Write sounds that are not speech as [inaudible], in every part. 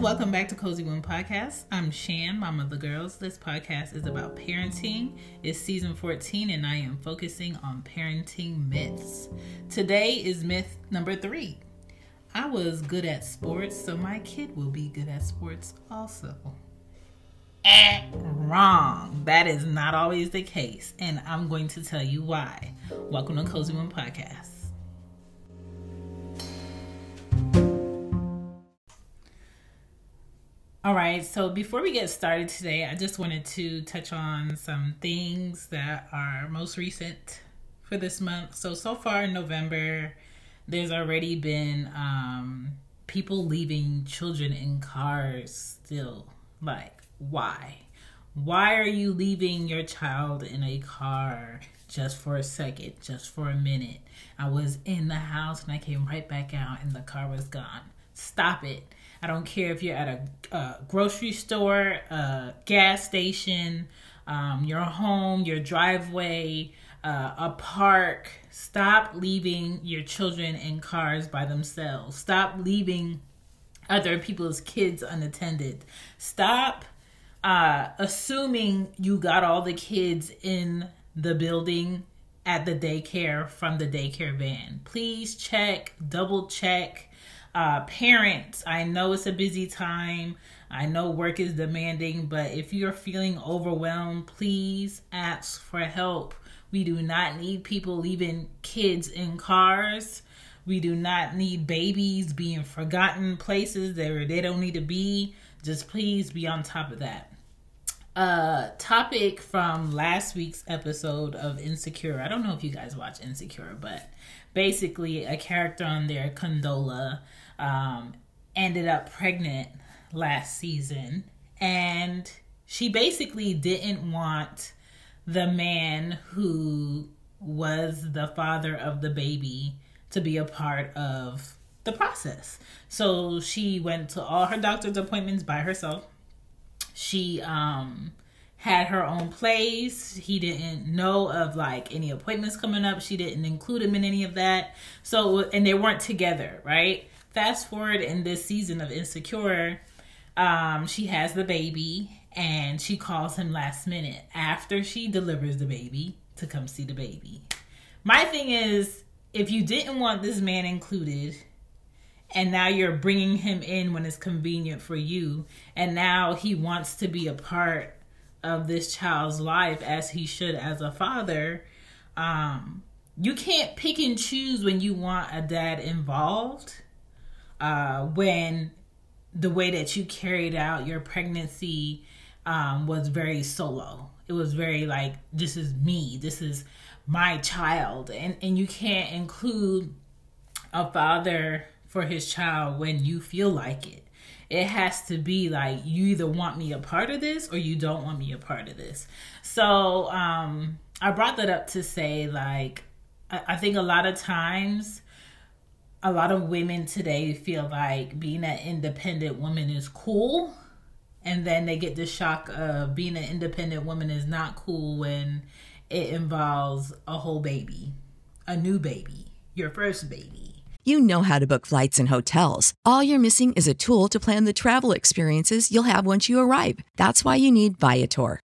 Welcome back to Cozy Womb Podcast. I'm Shan, mom of the girls. This podcast is about parenting. It's season 14, and I am focusing on parenting myths. Today is myth number three. I was good at sports, so my kid will be good at sports also. Eh, wrong. That is not always the case, and I'm going to tell you why. Welcome to Cozy Womb Podcast. All right, so before we get started today, I just wanted to touch on some things that are most recent for this month. So, so far in November, there's already been um, people leaving children in cars still. Like, why? Why are you leaving your child in a car just for a second, just for a minute? I was in the house and I came right back out and the car was gone. Stop it I don't care if you're at a, a grocery store, a gas station, um, your home, your driveway, uh, a park. Stop leaving your children in cars by themselves. Stop leaving other people's kids unattended. Stop uh, assuming you got all the kids in the building at the daycare from the daycare van. Please check, double check uh, parents, I know it's a busy time. I know work is demanding, but if you're feeling overwhelmed, please ask for help. We do not need people leaving kids in cars. We do not need babies being forgotten places that they don't need to be. Just please be on top of that. Uh topic from last week's episode of Insecure. I don't know if you guys watch Insecure, but basically a character on there, Condola, um, ended up pregnant last season, and she basically didn't want the man who was the father of the baby to be a part of the process. So she went to all her doctor's appointments by herself. She um had her own place. He didn't know of like any appointments coming up. She didn't include him in any of that. So and they weren't together, right? Fast forward in this season of Insecure, um, she has the baby and she calls him last minute after she delivers the baby to come see the baby. My thing is, if you didn't want this man included, and now you're bringing him in when it's convenient for you, and now he wants to be a part of this child's life as he should as a father, um, you can't pick and choose when you want a dad involved uh, when the way that you carried out your pregnancy um, was very solo. It was very like, this is me, this is my child. And, and you can't include a father for his child when you feel like it. It has to be like, you either want me a part of this or you don't want me a part of this. So um, I brought that up to say, like, I, I think a lot of times, a lot of women today feel like being an independent woman is cool and then they get the shock of being an independent woman is not cool when it involves a whole baby a new baby your first baby. You know how to book flights and hotels. All you're missing is a tool to plan the travel experiences you'll have once you arrive. That's why you need viator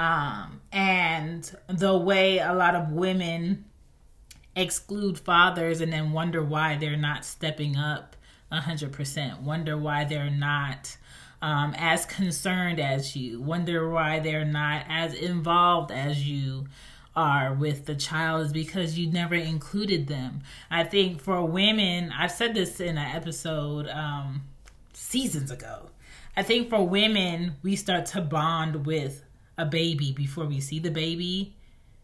Um, and the way a lot of women exclude fathers and then wonder why they're not stepping up 100%, wonder why they're not um, as concerned as you, wonder why they're not as involved as you are with the child is because you never included them. I think for women, I've said this in an episode um, seasons ago. I think for women, we start to bond with a baby before we see the baby.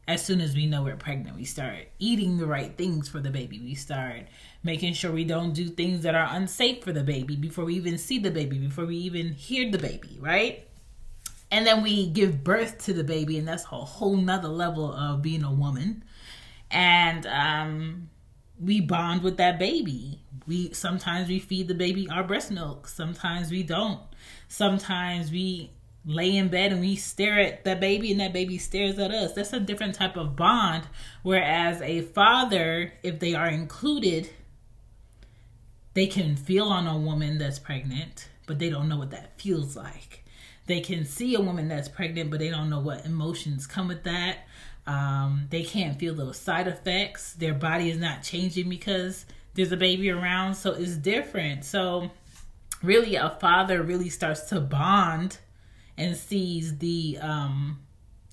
As soon as we know we're pregnant, we start eating the right things for the baby. We start making sure we don't do things that are unsafe for the baby before we even see the baby, before we even hear the baby, right? And then we give birth to the baby, and that's a whole nother level of being a woman. And um, we bond with that baby. We sometimes we feed the baby our breast milk, sometimes we don't. Sometimes we lay in bed and we stare at that baby and that baby stares at us. That's a different type of bond. Whereas a father, if they are included, they can feel on a woman that's pregnant, but they don't know what that feels like. They can see a woman that's pregnant, but they don't know what emotions come with that. Um, they can't feel those side effects. Their body is not changing because there's a baby around, so it's different. So, really, a father really starts to bond and sees the um,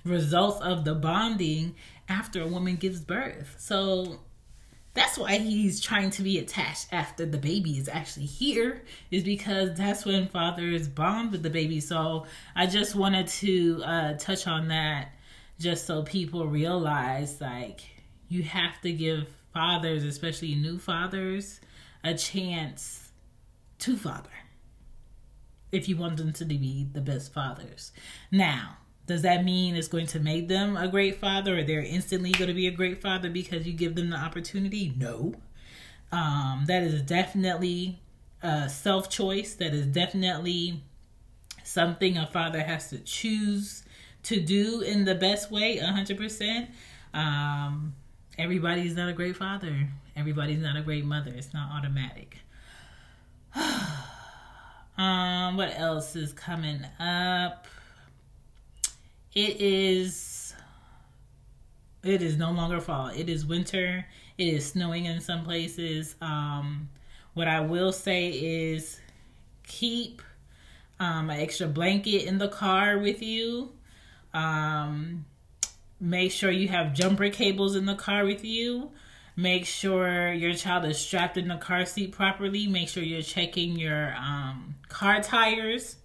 results of the bonding after a woman gives birth. So that's why he's trying to be attached after the baby is actually here, is because that's when fathers bond with the baby. So I just wanted to uh, touch on that just so people realize like you have to give fathers, especially new fathers, a chance to father if you want them to be the best fathers. Now, does that mean it's going to make them a great father or they're instantly going to be a great father because you give them the opportunity? No. Um, that is definitely a self choice. That is definitely something a father has to choose to do in the best way, 100%. Um, everybody's not a great father, everybody's not a great mother. It's not automatic. [sighs] Um, what else is coming up? It is it is no longer fall. It is winter. It is snowing in some places. Um, what I will say is keep um, an extra blanket in the car with you. Um, make sure you have jumper cables in the car with you. Make sure your child is strapped in the car seat properly. Make sure you're checking your um, car tires.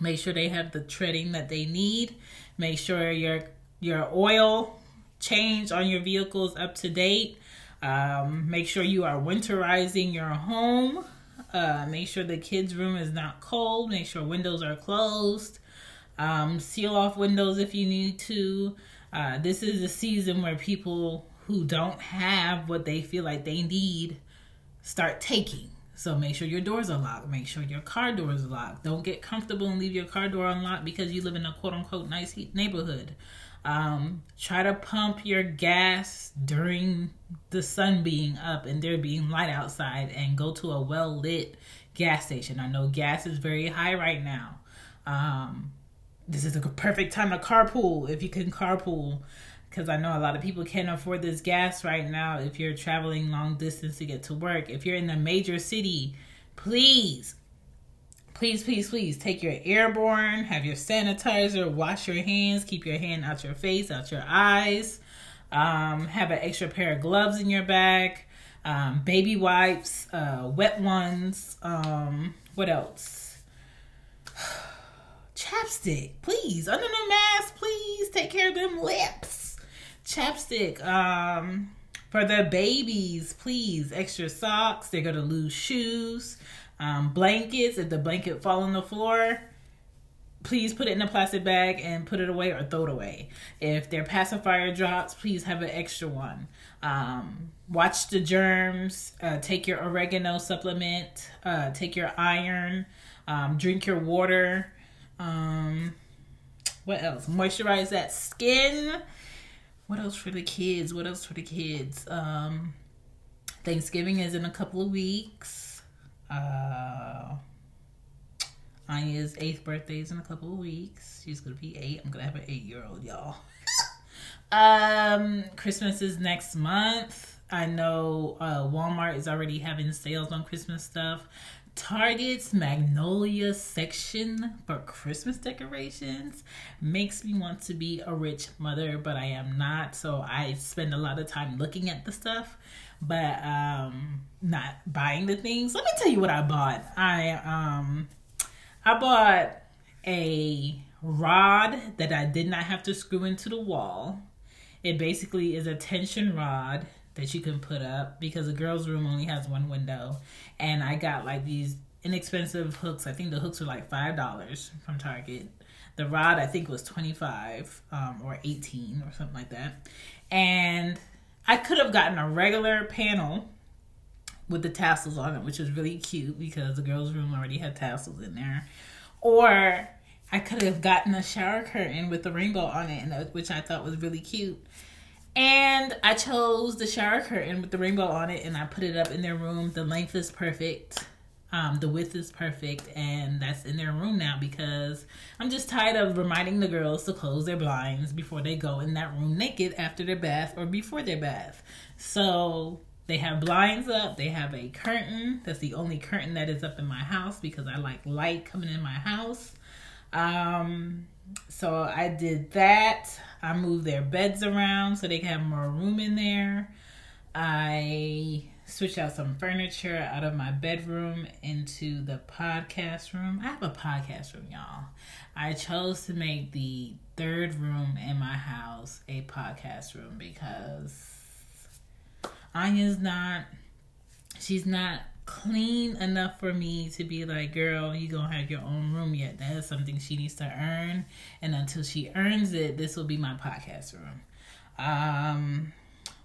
Make sure they have the treading that they need. Make sure your your oil change on your vehicle is up to date. Um, make sure you are winterizing your home. Uh, make sure the kids' room is not cold. Make sure windows are closed. Um, seal off windows if you need to. Uh, this is a season where people who don't have what they feel like they need start taking. So make sure your doors are locked. Make sure your car doors are locked. Don't get comfortable and leave your car door unlocked because you live in a quote unquote nice neighborhood. Um, try to pump your gas during the sun being up and there being light outside and go to a well lit gas station. I know gas is very high right now. Um, this is a perfect time to carpool if you can carpool because I know a lot of people can't afford this gas right now if you're traveling long distance to get to work. If you're in a major city, please, please, please, please take your airborne, have your sanitizer, wash your hands, keep your hand out your face, out your eyes. Um, have an extra pair of gloves in your bag, um, baby wipes, uh, wet ones. Um, what else? [sighs] Chapstick, please. Under the mask, please take care of them lips chapstick um for the babies please extra socks they're gonna lose shoes um, blankets if the blanket fall on the floor please put it in a plastic bag and put it away or throw it away. If their pacifier drops, please have an extra one. Um, watch the germs. Uh, take your oregano supplement. Uh, take your iron. Um, drink your water. Um, what else? Moisturize that skin. What else for the kids? What else for the kids? Um, Thanksgiving is in a couple of weeks. Uh, Anya's eighth birthday is in a couple of weeks. She's gonna be eight. I'm gonna have an eight year old, y'all. [laughs] um, Christmas is next month. I know uh, Walmart is already having sales on Christmas stuff. Target's Magnolia section for Christmas decorations makes me want to be a rich mother, but I am not. So I spend a lot of time looking at the stuff, but um, not buying the things. Let me tell you what I bought. I um I bought a rod that I did not have to screw into the wall. It basically is a tension rod that you can put up because the girls' room only has one window. And I got like these inexpensive hooks. I think the hooks were like five dollars from Target. The rod I think was twenty five um, or eighteen or something like that. And I could have gotten a regular panel with the tassels on it, which was really cute because the girls' room already had tassels in there. Or I could have gotten a shower curtain with the rainbow on it, which I thought was really cute. And I chose the shower curtain with the rainbow on it, and I put it up in their room. The length is perfect. Um, the width is perfect, and that's in their room now because I'm just tired of reminding the girls to close their blinds before they go in that room naked after their bath or before their bath. So they have blinds up. They have a curtain. That's the only curtain that is up in my house because I like light coming in my house. Um, so I did that. I moved their beds around so they can have more room in there. I switched out some furniture out of my bedroom into the podcast room. I have a podcast room, y'all. I chose to make the third room in my house a podcast room because Anya's not she's not clean enough for me to be like, girl, you gonna have your own room yet. That is something she needs to earn. And until she earns it, this will be my podcast room. Um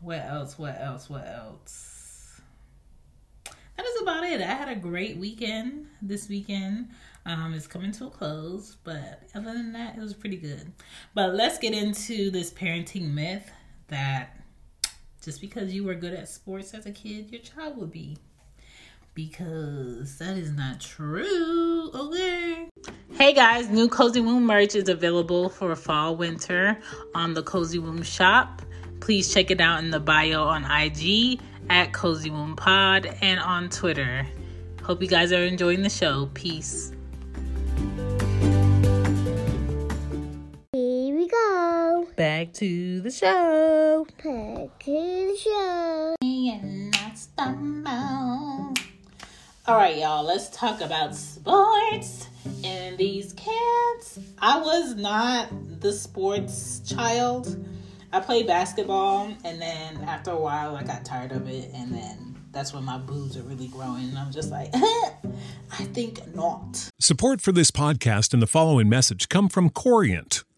what else? What else? What else? That is about it. I had a great weekend this weekend. Um, it's coming to a close, but other than that, it was pretty good. But let's get into this parenting myth that just because you were good at sports as a kid, your child will be. Because that is not true. Okay. Hey guys, new Cozy Womb merch is available for fall winter on the Cozy Womb shop. Please check it out in the bio on IG at Cozy Womb Pod and on Twitter. Hope you guys are enjoying the show. Peace. Here we go. Back to the show. Back to the show. All right, y'all, let's talk about sports and these kids. I was not the sports child. I played basketball, and then after a while, I got tired of it, and then that's when my boobs are really growing. And I'm just like, [laughs] I think not. Support for this podcast and the following message come from Corient.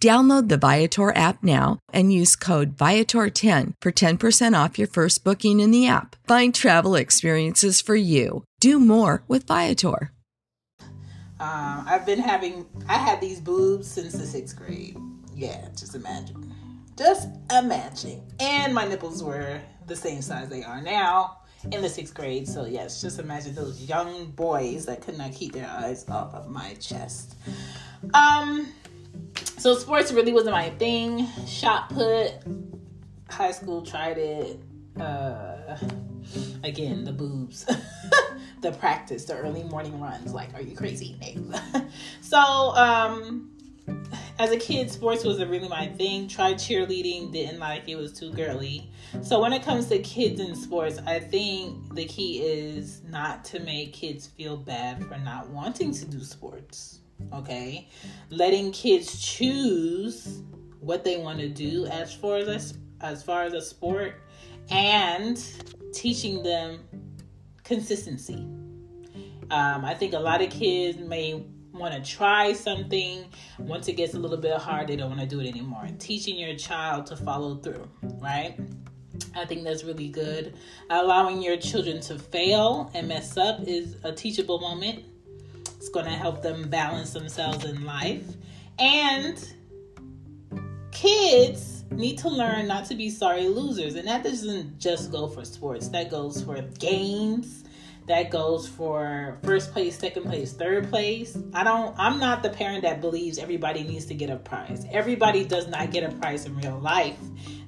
Download the Viator app now and use code Viator10 for 10% off your first booking in the app. Find travel experiences for you. Do more with Viator. Um, I've been having, I had these boobs since the sixth grade. Yeah, just imagine. Just imagine. And my nipples were the same size they are now in the sixth grade. So, yes, just imagine those young boys that could not keep their eyes off of my chest. Um, so sports really wasn't my thing. Shot put, high school tried it. Uh, again, the boobs, [laughs] the practice, the early morning runs. Like, are you crazy? [laughs] so, um, as a kid, sports wasn't really my thing. Tried cheerleading, didn't like it, was too girly. So when it comes to kids in sports, I think the key is not to make kids feel bad for not wanting to do sports okay? Letting kids choose what they want to do as far as a, as far as a sport and teaching them consistency. Um, i think a lot of kids may want to try something. Once it gets a little bit hard they don't want to do it anymore. Teaching your child to follow through right? I think that's really good. Allowing your children to fail and mess up is a teachable moment. It's going to help them balance themselves in life. And kids need to learn not to be sorry losers. And that doesn't just go for sports, that goes for games. That goes for first place, second place, third place. I don't, I'm not the parent that believes everybody needs to get a prize. Everybody does not get a prize in real life.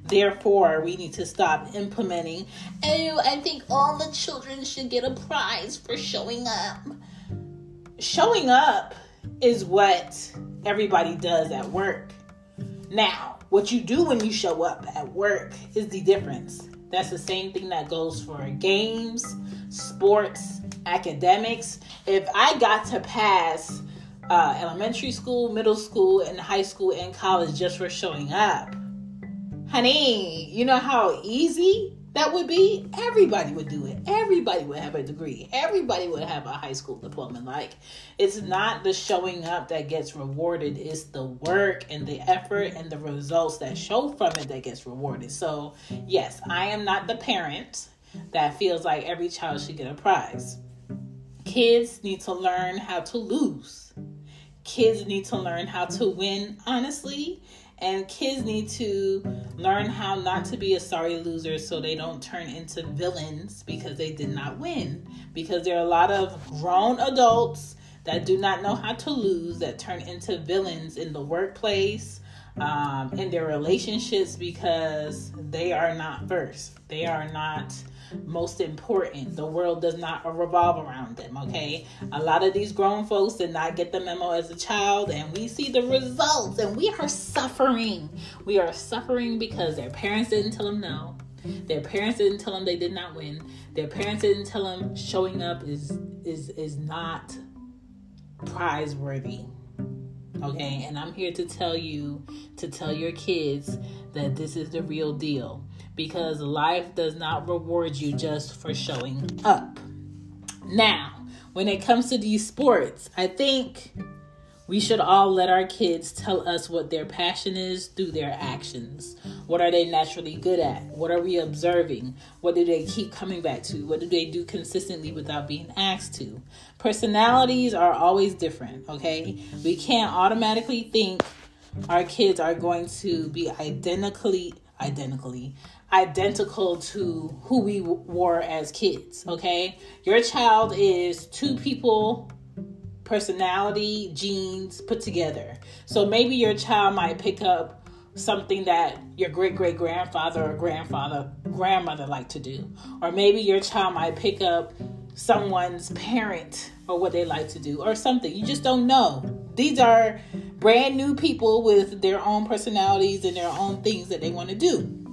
Therefore, we need to stop implementing, oh, I think all the children should get a prize for showing up showing up is what everybody does at work. Now, what you do when you show up at work is the difference. That's the same thing that goes for games, sports, academics. If I got to pass uh, elementary school, middle school, and high school and college just for showing up, honey, you know how easy that would be everybody would do it. Everybody would have a degree. Everybody would have a high school diploma. Like it's not the showing up that gets rewarded. It's the work and the effort and the results that show from it that gets rewarded. So yes i am not the parent that feels like every child should get a prize. Kids need to learn how to lose. Kids need to learn how to win honestly and kids need to learn how not to be a sorry loser so they don't turn into villains because they did not win. Because there are a lot of grown adults that do not know how to lose that turn into villains in the workplace, um, in their relationships because they are not first. They are not most important. The world does not revolve around them, okay? A lot of these grown folks did not get the memo as a child, and we see the results, and we are suffering. We are suffering because their parents didn't tell them no. Their parents didn't tell them they did not win. Their parents didn't tell them showing up is is is not prize worthy. Okay, and I'm here to tell you to tell your kids that this is the real deal because life does not reward you just for showing up. Now, when it comes to these sports, I think we should all let our kids tell us what their passion is through their actions. What are they naturally good at? What are we observing? What do they keep coming back to? What do they do consistently without being asked to? Personalities are always different, okay? We can't automatically think our kids are going to be identically identically identical to who we were as kids, okay? Your child is two people personality, genes put together. So maybe your child might pick up something that your great great grandfather or grandfather grandmother liked to do or maybe your child might pick up someone's parent or what they like to do or something. You just don't know. These are brand new people with their own personalities and their own things that they want to do.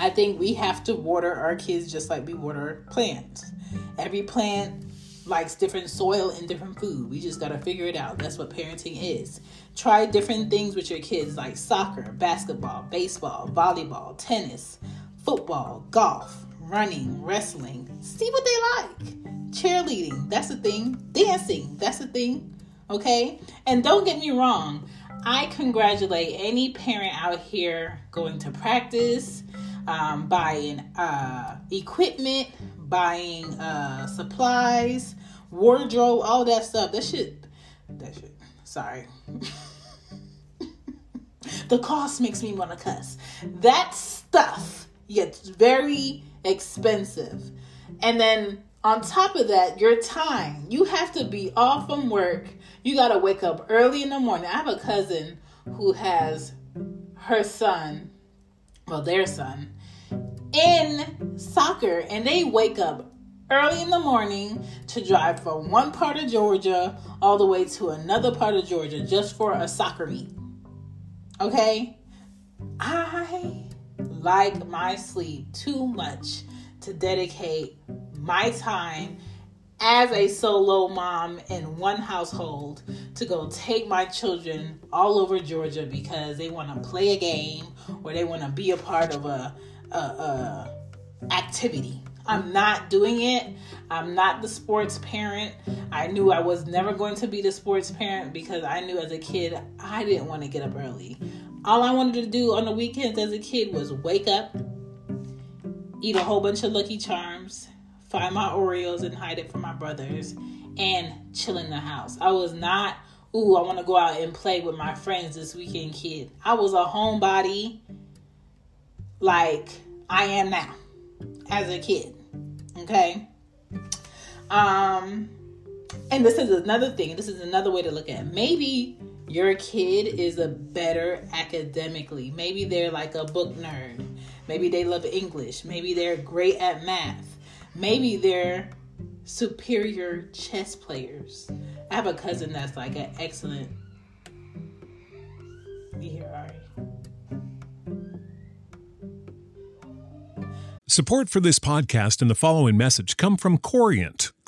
I think we have to water our kids just like we water plants. Every plant likes different soil and different food. We just got to figure it out. That's what parenting is. Try different things with your kids like soccer, basketball, baseball, volleyball, tennis, football, golf, running, wrestling. See what they like. Cheerleading, that's a thing. Dancing, that's a thing. Okay? And don't get me wrong, I congratulate any parent out here going to practice, um, buying uh, equipment, buying uh, supplies, wardrobe, all that stuff. That shit, that shit. Sorry. [laughs] the cost makes me want to cuss. That stuff gets very expensive. And then on top of that, your time. You have to be off from work. You got to wake up early in the morning. I have a cousin who has her son, well, their son, in soccer, and they wake up early in the morning to drive from one part of Georgia all the way to another part of Georgia just for a soccer meet. Okay? I like my sleep too much to dedicate my time as a solo mom in one household to go take my children all over Georgia because they want to play a game or they want to be a part of a, a, a activity. I'm not doing it. I'm not the sports parent. I knew I was never going to be the sports parent because I knew as a kid I didn't want to get up early. All I wanted to do on the weekends as a kid was wake up, eat a whole bunch of Lucky Charms, find my Oreos and hide it from my brothers, and chill in the house. I was not, ooh, I want to go out and play with my friends this weekend, kid. I was a homebody like I am now as a kid. Okay? Um, and this is another thing, this is another way to look at it. Maybe your kid is a better academically. Maybe they're like a book nerd. Maybe they love English. Maybe they're great at math. Maybe they're superior chess players. I have a cousin that's like an excellent. Support for this podcast and the following message come from Corient.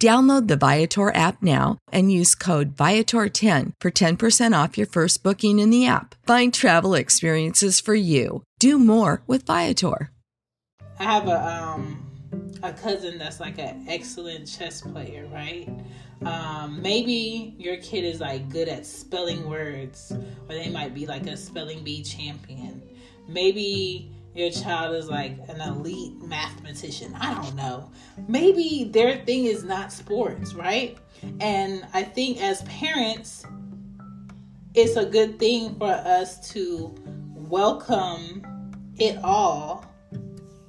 Download the Viator app now and use code Viator10 for 10% off your first booking in the app. Find travel experiences for you. Do more with Viator. I have a um a cousin that's like an excellent chess player, right? Um, maybe your kid is like good at spelling words, or they might be like a spelling bee champion. Maybe your child is like an elite mathematician. I don't know. Maybe their thing is not sports, right? And I think as parents, it's a good thing for us to welcome it all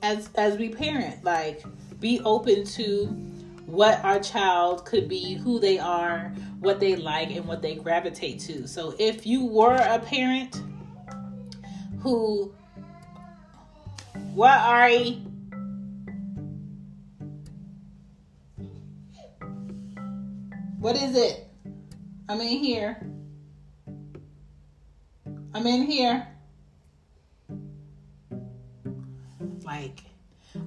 as as we parent. Like be open to what our child could be, who they are, what they like, and what they gravitate to. So if you were a parent who what are Ari? What is it? I'm in here. I'm in here. Like,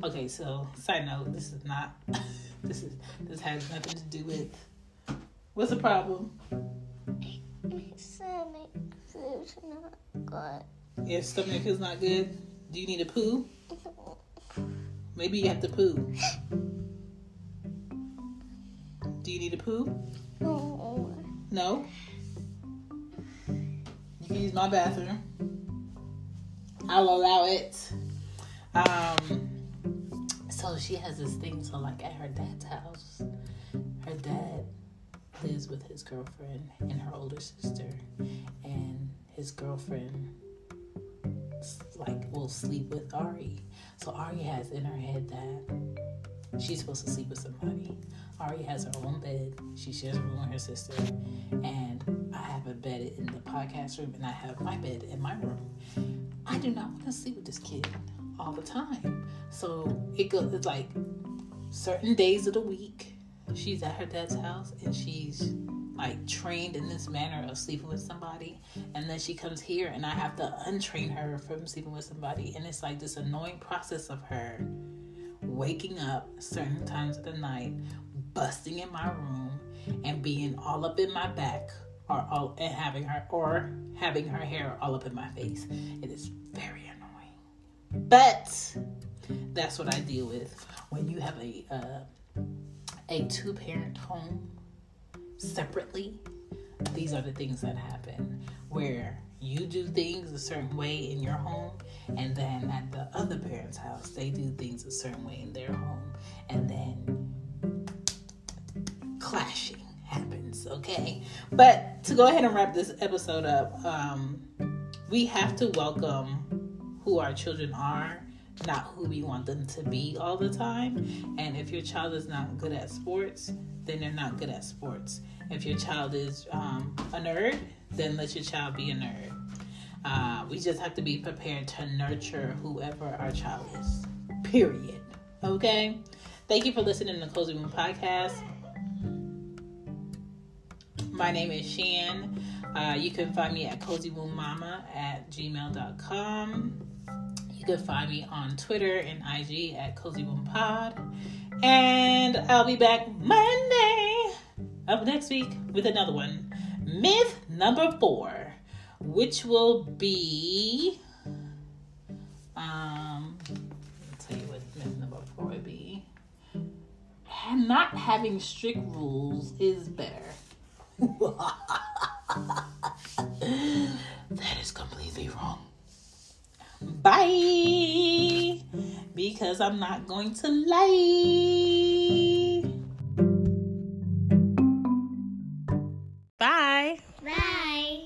okay, so side note, this is not [laughs] this is this has nothing to do with what's the problem? Stomach feels not good. Your stomach is not good. Do you need a poo? Maybe you have to poo. Do you need a poo? No. No. You can use my bathroom. I'll allow it. Um. So she has this thing. So like at her dad's house, her dad lives with his girlfriend and her older sister, and his girlfriend like will sleep with Ari. So Ari has in her head that she's supposed to sleep with somebody. Ari has her own bed. She shares a room with her sister, and I have a bed in the podcast room, and I have my bed in my room. I do not want to sleep with this kid all the time. So it goes it's like certain days of the week. She's at her dad's house, and she's like trained in this manner of sleeping with somebody and then she comes here and I have to untrain her from sleeping with somebody and it's like this annoying process of her waking up certain times of the night busting in my room and being all up in my back or all and having her or having her hair all up in my face. It is very annoying. But that's what I deal with when you have a uh, a two parent home separately, these are the things that happen where you do things a certain way in your home, and then at the other parent's house, they do things a certain way in their home, and then clashing happens, okay? But to go ahead and wrap this episode up, um, we have to welcome who our children are not who we want them to be all the time. And if your child is not good at sports, then they're not good at sports. If your child is um, a nerd, then let your child be a nerd. Uh, we just have to be prepared to nurture whoever our child is. Period. Okay? Thank you for listening to the Cozy Womb Podcast. My name is Shan. Uh, you can find me at cozywomb.mama at gmail.com. You can find me on Twitter and IG at Cozy Womb Pod. And I'll be back Monday of next week with another one. Myth number four, which will be um I'll tell you what myth number four would be. Not having strict rules is better. [laughs] that is completely wrong. Bye. Because I'm not going to lie. Bye. Bye.